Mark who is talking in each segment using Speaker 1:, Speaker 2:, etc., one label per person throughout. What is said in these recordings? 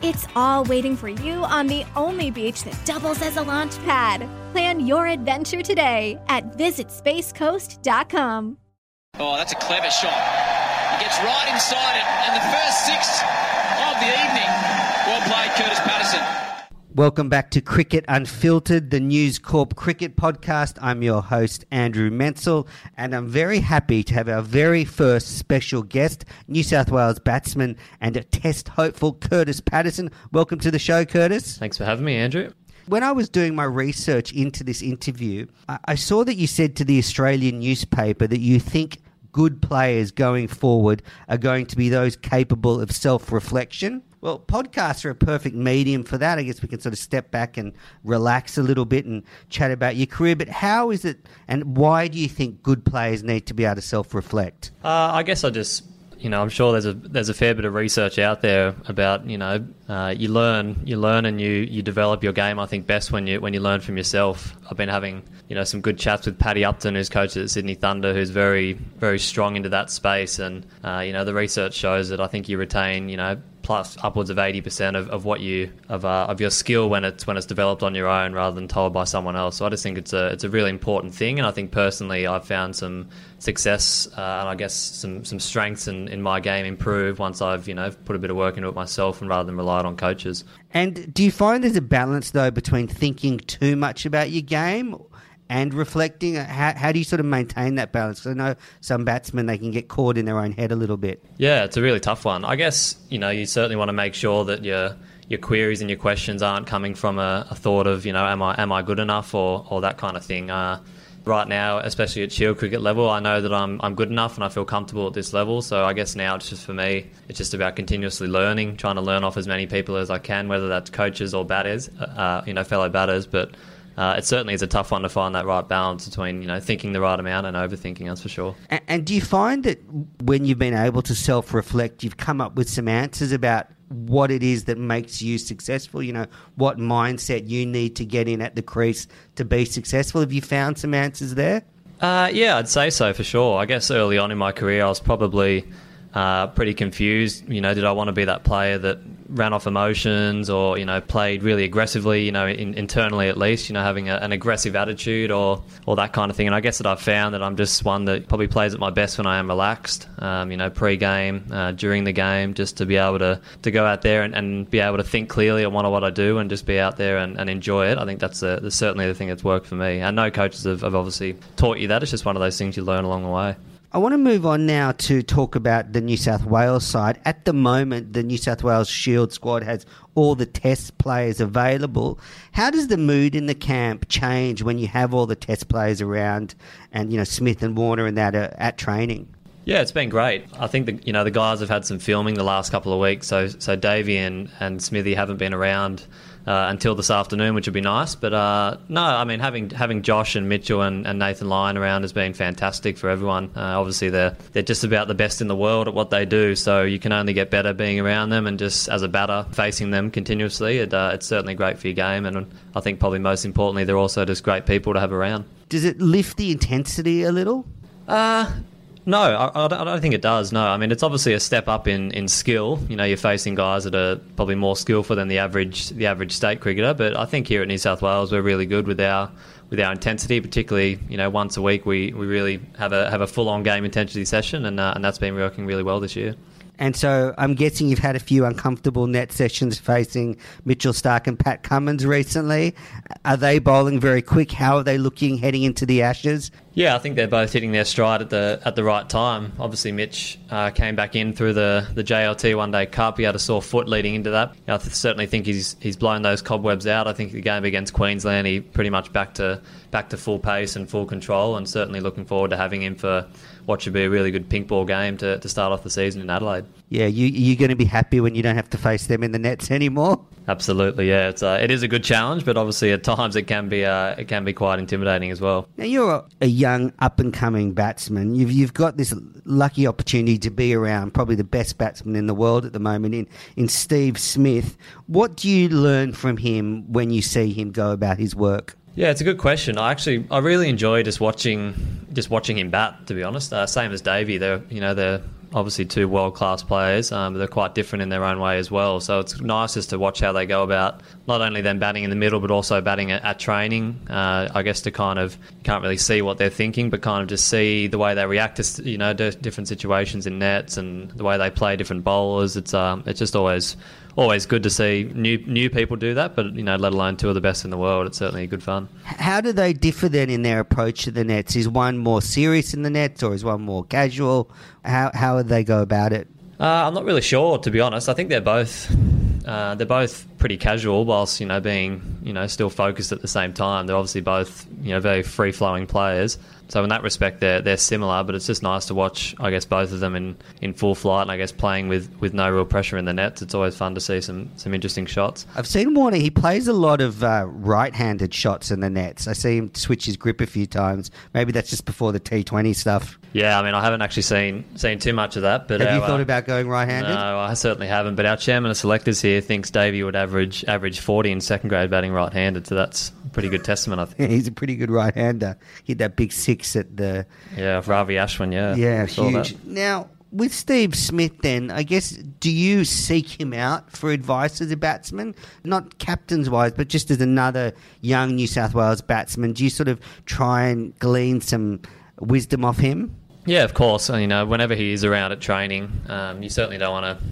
Speaker 1: It's all waiting for you on the only beach that doubles as a launch pad. Plan your adventure today at visitspacecoast.com.
Speaker 2: Oh, that's a clever shot. He gets right inside it, and the first six of the evening. Well played, Kurtis Patterson.
Speaker 3: Welcome back to Cricket Unfiltered, the News Corp cricket podcast. I'm your host, Andrew Menczel, and I'm very happy to have our very first special guest, New South Wales batsman and a test hopeful, Kurtis Patterson. Welcome to the show, Kurtis.
Speaker 4: Thanks for having me, Andrew.
Speaker 3: When I was doing my research into this interview, I I saw that you said to the Australian newspaper that you think good players going forward are going to be those capable of self reflection. Well, podcasts are a perfect medium for that. I guess we can sort of step back and relax a little bit and chat about your career. But how is it and why do you think good players need to be able to self reflect?
Speaker 4: Uh, I guess I just, you know, I'm sure there's a there's a fair bit of research out there about, you know, uh, you learn, you learn, and you you develop your game. I think best when you when you learn from yourself. I've been having, you know, some good chats with Paddy Upton, who's coach at Sydney Thunder, who's very very strong into that space. And uh, you know, the research shows that I think you retain, you know, plus upwards of eighty percent of, of what you of uh, of your skill when it's when it's developed on your own rather than told by someone else. So I just think it's a it's a really important thing, and I think personally I've found some success uh, and I guess some some strengths in, in my game improve once I've you know put a bit of work into it myself and rather than relied on coaches.
Speaker 3: And do you find there's a balance though between thinking too much about your game and reflecting? How, how do you sort of maintain that balance? 'Cause I know some batsmen they can get caught in their own head a little bit.
Speaker 4: Yeah, it's a really tough one. I guess you know you certainly want to make sure that your your queries and your questions aren't coming from a, a thought of you know am I am I good enough or or that kind of thing. Uh, right now, especially at Shield cricket level, I know that I'm I'm good enough and I feel comfortable at this level. So I guess now it's just for me, it's just about continuously learning, trying to learn off as many people as I can, whether that's coaches or batters, uh, you know, fellow batters, but. Uh, it certainly is a tough one to find that right balance between you know thinking the right amount and overthinking. That's for sure.
Speaker 3: And, and do you find that when you've been able to self reflect, you've come up with some answers about what it is that makes you successful? You know, what mindset you need to get in at the crease to be successful? Have you found some answers there?
Speaker 4: Uh, yeah, I'd say so for sure. I guess early on in my career, I was probably uh, pretty confused. You know, did I want to be that player that ran off emotions or, you know, played really aggressively, you know, in, internally at least, you know, having a, an aggressive attitude or, or that kind of thing. And I guess that I've found that I'm just one that probably plays at my best when I am relaxed, um, you know, pre game, uh, during the game, just to be able to, to go out there and, and be able to think clearly on what, what I do and just be out there and, and enjoy it. I think that's, a, that's certainly the thing that's worked for me. And no coaches have, have obviously taught you that. It's just one of those things you learn along the way.
Speaker 3: I want to move on now to talk about the New South Wales side. At the moment, the New South Wales Shield squad has all the test players available. How does the mood in the camp change when you have all the test players around and, you know, Smith and Warner and that are at training?
Speaker 4: Yeah, it's been great. I think the you know the guys have had some filming the last couple of weeks, so so Davey and, and Smithy haven't been around uh, until this afternoon, which would be nice. But uh, no, I mean having having Josh and Mitchell and, and Nathan Lyon around has been fantastic for everyone. Uh, obviously, they're they're just about the best in the world at what they do, so you can only get better being around them and just as a batter facing them continuously. It, uh, it's certainly great for your game, and I think probably most importantly, they're also just great people to have around.
Speaker 3: Does it lift the intensity a little?
Speaker 4: Uh, no, I, I, don't, think it does. No, I mean it's obviously a step up in, in skill. You know, you're facing guys that are probably more skillful than the average the average state cricketer. But I think here at New South Wales we're really good with our with our intensity. Particularly, you know, once a week we, we really have a have a full on game intensity session, and uh, and that's been working really well this year.
Speaker 3: And so I'm guessing you've had a few uncomfortable net sessions facing Mitchell Starc and Pat Cummins recently. Are they bowling very quick? How are they looking heading into the Ashes?
Speaker 4: Yeah, I think they're both hitting their stride at the at the right time. Obviously, Mitch uh, came back in through the, the JLT One Day Cup. He had a sore foot leading into that. I th- certainly think he's he's blown those cobwebs out. I think the game against Queensland, he pretty much back to back to full pace and full control. And certainly looking forward to having him for what should be a really good pink ball game to, to start off the season in Adelaide.
Speaker 3: Yeah, you, you're going to be happy when you don't have to face them in the nets anymore?
Speaker 4: Absolutely, yeah. It's uh, it is a good challenge, but obviously at times it can be uh, it can be quite intimidating as well.
Speaker 3: Now you're a, young up and coming batsman. You've you've got this lucky opportunity to be around probably the best batsman in the world at the moment in in Steve Smith. What do you learn from him when you see him go about his work?
Speaker 4: Yeah, it's a good question. I actually I really enjoy just watching just watching him bat. To be honest, uh, same as Davey. They're you know they're obviously two world class players, um, but they're quite different in their own way as well. So it's nice just to watch how they go about not only them batting in the middle, but also batting at, at training. Uh, I guess to kind of can't really see what they're thinking, but kind of just see the way they react to you know different situations in nets and the way they play different bowlers. It's um, it's just always always good to see new new people do that, but you know, let alone two of the best in the world. It's certainly good fun.
Speaker 3: How do they differ then in their approach to the nets? Is one more serious in the nets, or is one more casual? How how would they go about it?
Speaker 4: Uh, I'm not really sure, to be honest. I think they're both uh, they're both pretty casual, whilst you know being you know still focused at the same time. They're obviously both you know very free flowing players. So in that respect, they're they're similar, but it's just nice to watch. I guess both of them in, in full flight, and I guess playing with, with no real pressure in the nets. It's always fun to see some some interesting shots.
Speaker 3: I've seen Warner. He plays a lot of uh, right-handed shots in the nets. I see him switch his grip a few times. Maybe that's just before the T Twenty stuff.
Speaker 4: Yeah, I mean, I haven't actually seen seen too much of that. But
Speaker 3: have
Speaker 4: our,
Speaker 3: you thought about going right-handed?
Speaker 4: No, I certainly haven't. But our chairman of selectors here thinks Davey would average average forty in second grade batting right-handed. So that's a pretty good testament, I think.
Speaker 3: He's a pretty good right-hander. Hit that big six at the
Speaker 4: Yeah, Ravi Ashwin. Yeah,
Speaker 3: yeah,
Speaker 4: that.
Speaker 3: huge. Now with Steve Smith, then I guess do you seek him out for advice as a batsman, not captains wise, but just as another young New South Wales batsman? Do you sort of try and glean some wisdom off him?
Speaker 4: Yeah, of course. You know, whenever he is around at training, um, you certainly don't want to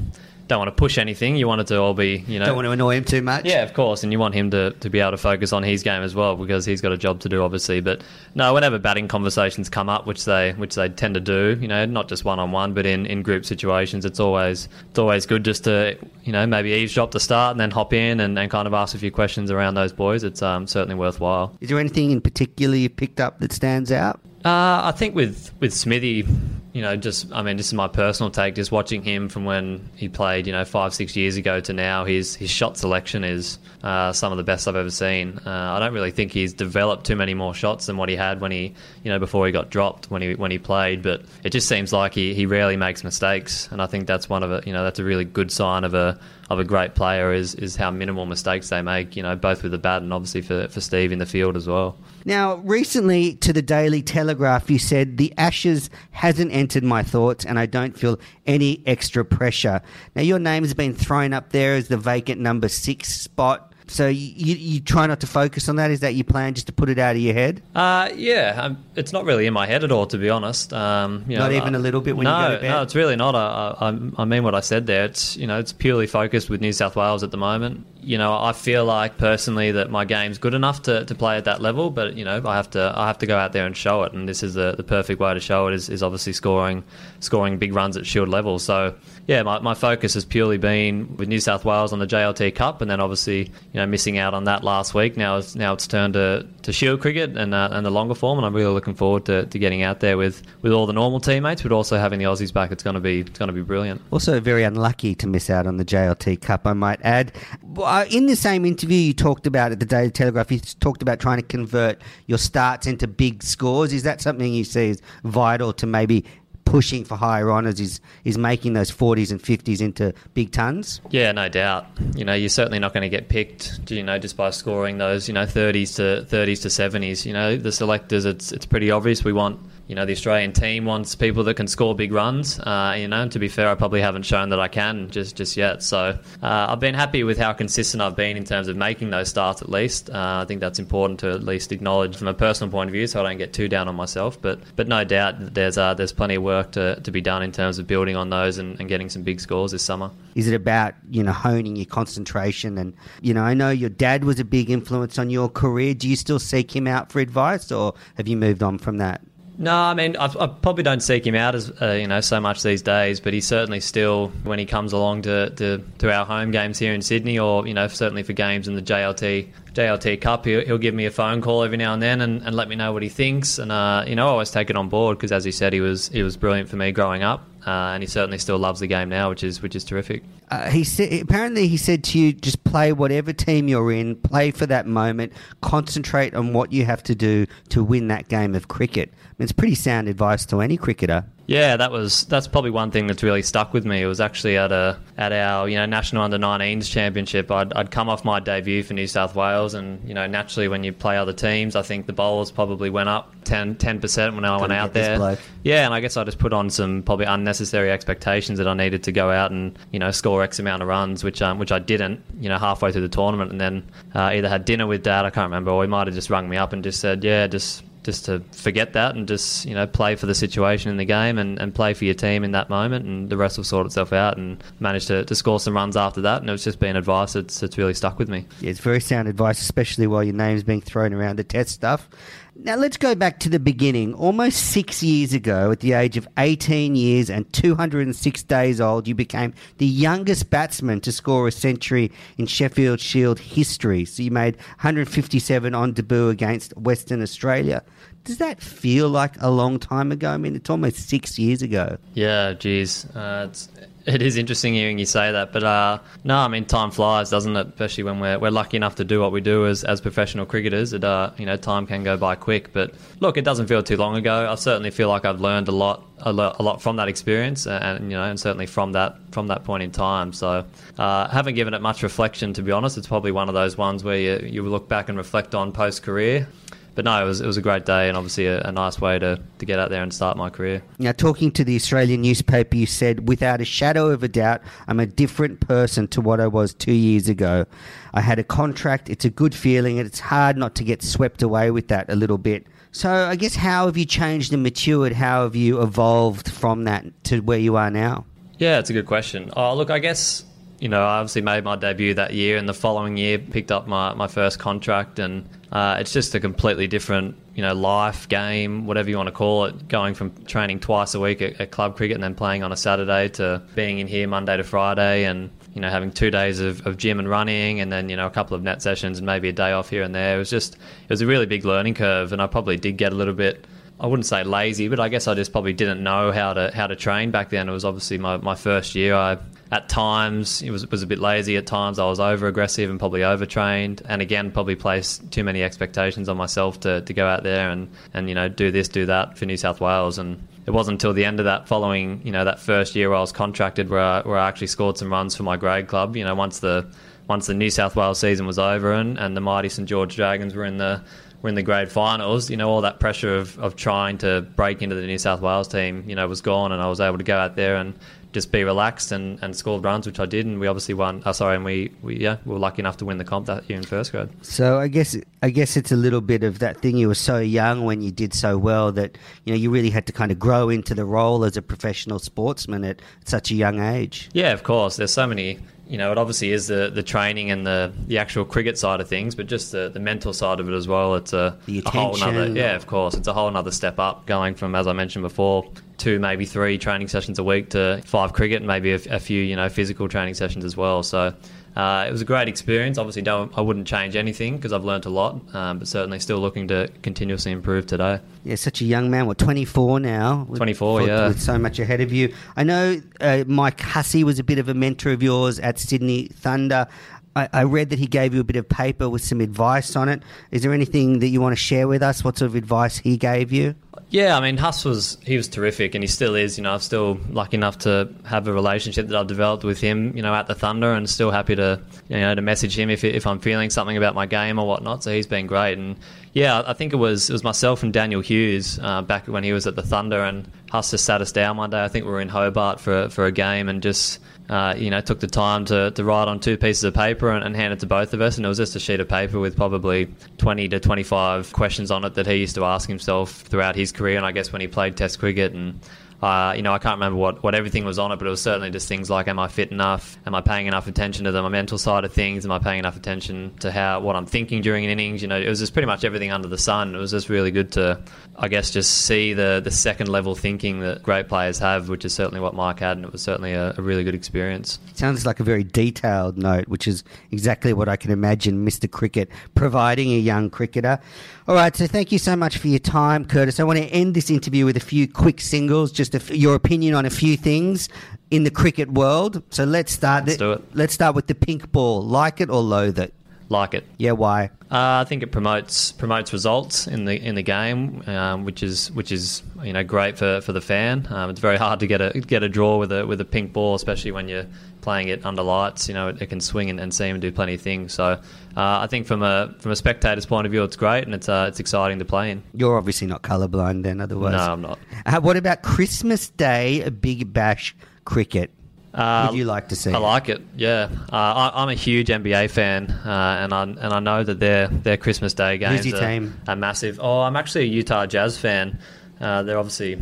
Speaker 4: don't want to push anything. You want it to all be, you know,
Speaker 3: Don't want to annoy him too much.
Speaker 4: Yeah, of course, and you want him to, to be able to focus on his game as well because he's got a job to do, obviously. But no, whenever batting conversations come up, which they which they tend to do, you know, not just one on one, but in, in group situations, it's always it's always good just to you know maybe eavesdrop to start and then hop in and, and kind of ask a few questions around those boys. It's um, certainly worthwhile.
Speaker 3: Is there anything in particular you picked up that stands out?
Speaker 4: Uh, I think with with Smithy, you know, just I mean, this is my personal take. Just watching him from when he played, you know, five six years ago to now, his his shot selection is uh, some of the best I've ever seen. Uh, I don't really think he's developed too many more shots than what he had when he, you know, before he got dropped when he when he played. But it just seems like he, he rarely makes mistakes, and I think that's one of a you know that's a really good sign of a of a great player is is how minimal mistakes they make. You know, both with the bat and obviously for for Steve in the field as well.
Speaker 3: Now, recently to the Daily Telegraph, you said the Ashes hasn't entered my thoughts and I don't feel any extra pressure. Now, your name has been thrown up there as the vacant number six spot. So you, you, you try not to focus on that? Is that your plan, just to put it out of your head?
Speaker 4: Uh, yeah, um, it's not really in my head at all, to be honest. Um, you
Speaker 3: Not
Speaker 4: know,
Speaker 3: even
Speaker 4: uh,
Speaker 3: a little bit when
Speaker 4: no,
Speaker 3: you go to bed?
Speaker 4: No, it's really not. I, I, I mean what I said there. It's you know it's purely focused with New South Wales at the moment. You know, I feel like personally that my game's good enough to, to play at that level, but you know I have to I have to go out there and show it, and this is the, the perfect way to show it is, is obviously scoring scoring big runs at Shield level. So yeah, my, my focus has purely been with New South Wales on the JLT Cup, and then obviously you know missing out on that last week. Now it's now it's turned to, to Shield cricket and uh, and the longer form, and I'm really looking forward to, to getting out there with, with all the normal teammates, but also having the Aussies back. It's going to be it's going to be brilliant.
Speaker 3: Also, very unlucky to miss out on the JLT Cup, I might add. Uh, In the same interview you talked about at the Daily Telegraph, you talked about trying to convert your starts into big scores. Is that something you see as vital to maybe pushing for higher honours? Is is making those 40s and 50s into big tons?
Speaker 4: Yeah, no doubt. You know, you're certainly not going to get picked. Do you know, just by scoring those, you know, 30s to 30s to 70s. You know, the selectors, it's it's pretty obvious. We want, you know, the Australian team wants people that can score big runs. Uh, you know, to be fair, I probably haven't shown that I can just just yet. So uh, I've been happy with how consistent I've been in terms of making those starts. At least uh, I think that's important to at least acknowledge from a personal point of view, so I don't get too down on myself. But but no doubt, there's uh, there's plenty of work to, to be done in terms of building on those and, and getting some big scores this summer.
Speaker 3: Is it about you know honing your concentration and you know I know your dad was a big influence on your career. Do you still seek him out for advice, or have you moved on from that?
Speaker 4: No, I mean, I, I probably don't seek him out as uh, you know so much these days, but he's certainly still when he comes along to, to, to our home games here in Sydney, or you know certainly for games in the JLT JLT Cup, he'll, he'll give me a phone call every now and then and, and let me know what he thinks. And uh, you know, I always take it on board because, as he said, he was he was brilliant for me growing up, uh, and he certainly still loves the game now, which is which is terrific.
Speaker 3: Uh, he said apparently he said to you, just play whatever team you're in, play for that moment, concentrate on what you have to do to win that game of cricket. I mean, it's pretty sound advice to any cricketer.
Speaker 4: Yeah, that was that's probably one thing that's really stuck with me. It was actually at a at our you know national under 19s championship. I'd, I'd come off my debut for New South Wales, and you know naturally when you play other teams, I think the bowlers probably went up 10 percent when I went out there. Yeah, and I guess I just put on some probably unnecessary expectations that I needed to go out and you know score X amount of runs, which um, which I didn't. You know halfway through the tournament, and then uh, either had dinner with Dad, I can't remember, or he might have just rung me up and just said, yeah, just just to forget that and just you know play for the situation in the game and, and play for your team in that moment and the rest will sort itself out and managed to, to score some runs after that and it's just been advice that's, that's really stuck with me.
Speaker 3: Yeah, it's very sound advice, especially while your name's being thrown around the test stuff. Now let's go back to the beginning. Almost six years ago, at the age of 18 years and 206 days old, you became the youngest batsman to score a century in Sheffield Shield history. So you made 157 on debut against Western Australia does that feel like a long time ago? I mean, it's almost six years ago.
Speaker 4: Yeah, geez, uh, it's, it is interesting hearing you say that. But uh, no, I mean, time flies, doesn't it? Especially when we're, we're lucky enough to do what we do as, as professional cricketers. It, uh, you know, time can go by quick. But look, it doesn't feel too long ago. I certainly feel like I've learned a lot, a lot, a lot from that experience, and you know, and certainly from that from that point in time. So, uh, haven't given it much reflection, to be honest. It's probably one of those ones where you, you look back and reflect on post career but no, it was it was a great day and obviously a, a, nice way to, to get out there and start my career.
Speaker 3: Now, talking to the Australian newspaper, you said, without a shadow of a doubt, I'm a different person to what I was two years ago. I had a contract. It's a good feeling, and it's hard not to get swept away with that a little bit. So, I guess, how have you changed and matured? How have you evolved from that to where you are now?
Speaker 4: Yeah, it's a good question. Oh, look, I guess you know, I obviously made my debut that year, and the following year picked up my, my first contract, and uh, it's just a completely different, you know, life game, whatever you want to call it. Going from training twice a week at, at club cricket and then playing on a Saturday to being in here Monday to Friday, and you know, having two days of, of gym and running, and then you know a couple of net sessions and maybe a day off here and there. It was just it was a really big learning curve, and I probably did get a little bit. I wouldn't say lazy, but I guess I just probably didn't know how to how to train back then. It was obviously my, my first year. I at times it was was a bit lazy. At times I was over aggressive and probably overtrained, and again probably placed too many expectations on myself to, to go out there and, and you know do this do that for New South Wales. And it wasn't until the end of that following you know that first year where I was contracted where I, where I actually scored some runs for my grade club. You know once the once the New South Wales season was over and, and the mighty St George Dragons were in the were in the grade finals, you know, all that pressure of, of trying to break into the New South Wales team, you know, was gone, and I was able to go out there and just be relaxed and, and scored runs, which I did, and we obviously won. Oh, sorry, and we, we yeah we were lucky enough to win the comp that year in first grade.
Speaker 3: So I guess I guess it's a little bit of that thing. You were so young when you did so well that you know you really had to kind of grow into the role as a professional sportsman at such a young age.
Speaker 4: Yeah, of course. There's so many you know, it obviously is the, the training and the, the actual cricket side of things, but just the, the mental side of it as well. It's a, a whole other yeah, of course, it's a whole other step up going from as I mentioned before, two maybe three training sessions a week to five cricket and maybe a, a few you know physical training sessions as well. So uh, it was a great experience. Obviously, don't, I wouldn't change anything because I've learnt a lot, um, but certainly still looking to continuously improve today.
Speaker 3: Yeah, such a young man. What, 24 now?
Speaker 4: 24, with, yeah.
Speaker 3: With so much ahead of you. I know uh, Mike Hussey was a bit of a mentor of yours at Sydney Thunder. I, I read that he gave you a bit of paper with some advice on it. Is there anything that you want to share with us? What sort of advice he gave you?
Speaker 4: Yeah, I mean, Huss was he was terrific, and he still is. You know, I'm still lucky enough to have a relationship that I've developed with him. You know, at the Thunder, and still happy to you know to message him if if I'm feeling something about my game or whatnot. So he's been great, and yeah, I think it was it was myself and Daniel Hughes uh, back when he was at the Thunder, and Huss just sat us down one day. I think we were in Hobart for for a game, and just uh, you know, took the time to, to write on two pieces of paper and, and hand it to both of us. And it was just a sheet of paper with probably 20 to 25 questions on it that he used to ask himself throughout his career. And I guess when he played Test cricket and uh, you know, I can't remember what, what everything was on it, but it was certainly just things like, am I fit enough? Am I paying enough attention to the, my mental side of things? Am I paying enough attention to how what I'm thinking during an innings? You know, it was just pretty much everything under the sun. It was just really good to, I guess, just see the the second level thinking that great players have, which is certainly what Mike had, and it was certainly a, a really good experience.
Speaker 3: Sounds like a very detailed note, which is exactly what I can imagine Mr. Cricket providing a young cricketer. All right, so thank you so much for your time, Kurtis. I want to end this interview with a few quick singles, just a f- your opinion on a few things in the cricket world. So let's start.
Speaker 4: Let's do it.
Speaker 3: Let's start with the pink ball. Like it or loathe it?
Speaker 4: Like it.
Speaker 3: Yeah, why?
Speaker 4: Uh, I think it promotes promotes results in the in the game, um, which is which is you know great for, for the fan. Um, it's very hard to get a get a draw with a with a pink ball, especially when you're playing it under lights. You know, it, it can swing and, and seam and do plenty of things. So uh, I think from a from a spectator's point of view, it's great and it's uh, it's exciting to play in.
Speaker 3: You're obviously not colourblind then, otherwise.
Speaker 4: No, I'm not.
Speaker 3: Uh, what about Christmas Day, a big bash cricket?
Speaker 4: Uh,
Speaker 3: Would you like to see?
Speaker 4: I like it. Yeah, uh, I, I'm a huge NBA fan, uh, and I and I know that their their Christmas Day games
Speaker 3: your
Speaker 4: are,
Speaker 3: team?
Speaker 4: are massive. Oh, I'm actually a Utah Jazz fan. Uh, they're obviously a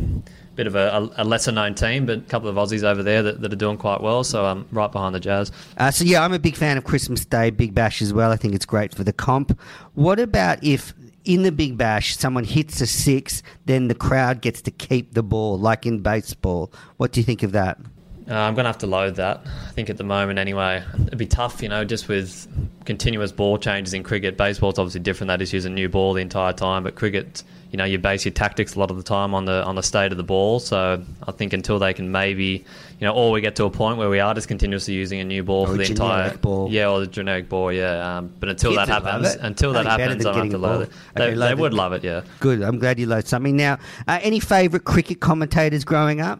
Speaker 4: bit of a, a lesser known team, but a couple of Aussies over there that, that are doing quite well. So I'm right behind the Jazz.
Speaker 3: Uh, so yeah, I'm a big fan of Christmas Day Big Bash as well. I think it's great for the comp. What about if in the Big Bash someone hits a six, then the crowd gets to keep the ball, like in baseball? What do you think of that?
Speaker 4: Uh, I'm going to have to load that. I think at the moment, anyway, it'd be tough, you know, just with continuous ball changes in cricket. Baseball's obviously different. That is use a new ball the entire time, but cricket, you know, you base your tactics a lot of the time on the on the state of the ball. So I think until they can maybe, you know, or we get to a point where we are just continuously using a new ball
Speaker 3: Or
Speaker 4: for the entire
Speaker 3: ball.
Speaker 4: yeah, or the generic ball, yeah. Um, but until
Speaker 3: Kids
Speaker 4: that happens, until that happens, I'm going to have to load it.
Speaker 3: Okay,
Speaker 4: They,
Speaker 3: load
Speaker 4: they would love it, yeah.
Speaker 3: Good. I'm glad you load something. Now, uh, any favourite cricket commentators growing up?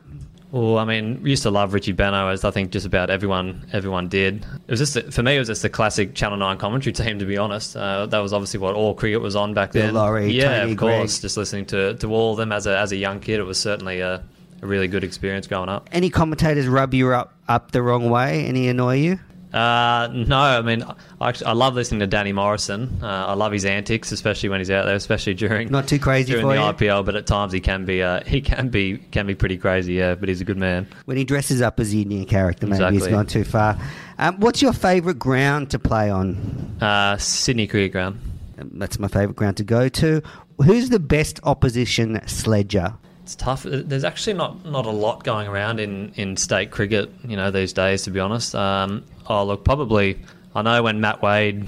Speaker 4: Well, I mean, we used to love Richie Benaud, as I think just about everyone everyone did. It was just for me, it was just the classic Channel Nine commentary team. To be honest, uh, that was obviously what all cricket was on back
Speaker 3: Bill
Speaker 4: then.
Speaker 3: Lawry,
Speaker 4: yeah,
Speaker 3: Tony
Speaker 4: of course.
Speaker 3: Greig.
Speaker 4: Just listening to, to all of them as a as a young kid, it was certainly a, a really good experience growing up.
Speaker 3: Any commentators rub you up up the wrong way? Any annoy you?
Speaker 4: Uh, no, I mean, I, I love listening to Danny Morrison. Uh, I love his antics, especially when he's out there, especially during
Speaker 3: Not too crazy
Speaker 4: during
Speaker 3: for
Speaker 4: the
Speaker 3: you?
Speaker 4: IPL. But at times he can be uh, he can be can be pretty crazy. Yeah, but he's a good man.
Speaker 3: When he dresses up as the Indian character, maybe he's gone too far. Um, what's your favourite ground to play on?
Speaker 4: Uh, Sydney Cricket Ground.
Speaker 3: Um, That's my favourite ground to go to. Who's the best opposition sledger?
Speaker 4: It's tough. There's actually not, not a lot going around in, in state cricket, you know, these days. To be honest, um, oh look, probably I know when Matt Wade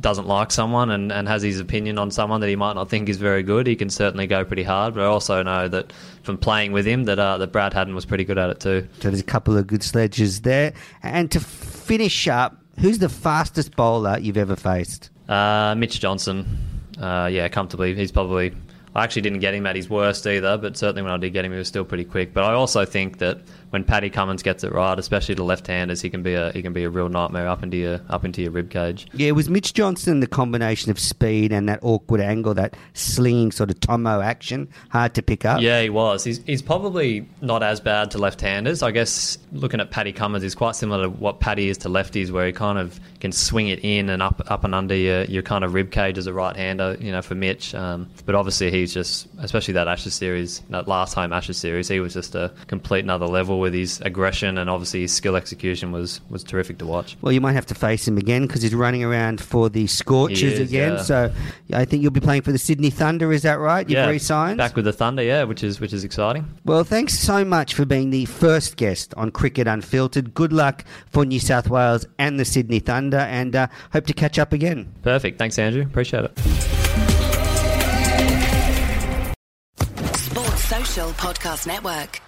Speaker 4: doesn't like someone and, and has his opinion on someone that he might not think is very good, he can certainly go pretty hard. But I also know that from playing with him, that uh, that Brad Haddin was pretty good at it too.
Speaker 3: So there's a couple of good sledges there. And to finish up, who's the fastest bowler you've ever faced?
Speaker 4: Uh, Mitch Johnson, uh, yeah, comfortably. He's probably. I actually didn't get him at his worst either, but certainly when I did get him, he was still pretty quick. But I also think that when Paddy Cummins gets it right, especially to left-handers, he can be a he can be a real nightmare up into your up into your rib cage.
Speaker 3: Yeah, it was Mitch Johnson the combination of speed and that awkward angle, that slinging sort of Thommo action, hard to pick up?
Speaker 4: Yeah, he was. He's, he's probably not as bad to left-handers. I guess looking at Paddy Cummins is quite similar to what Paddy is to lefties, where he kind of can swing it in and up up and under your, your kind of rib cage as a right-hander. You know, for Mitch. Um, but obviously, he's just, especially that Ashes series, that last home Ashes series, he was just a complete another level with his aggression and obviously his skill execution was was terrific to watch.
Speaker 3: Well, you might have to face him again because he's running around for the Scorchers
Speaker 4: is,
Speaker 3: again.
Speaker 4: yeah.
Speaker 3: So I think you'll be playing for the Sydney Thunder. Is that right? You've re-signed.
Speaker 4: back with the Thunder, yeah, which is which is exciting.
Speaker 3: Well, thanks so much for being the first guest on Cricket Unfiltered. Good luck for New South Wales and the Sydney Thunder, and uh, hope to catch up again.
Speaker 4: Perfect. Thanks, Andrew. Appreciate it.
Speaker 5: Sports Social Podcast Network.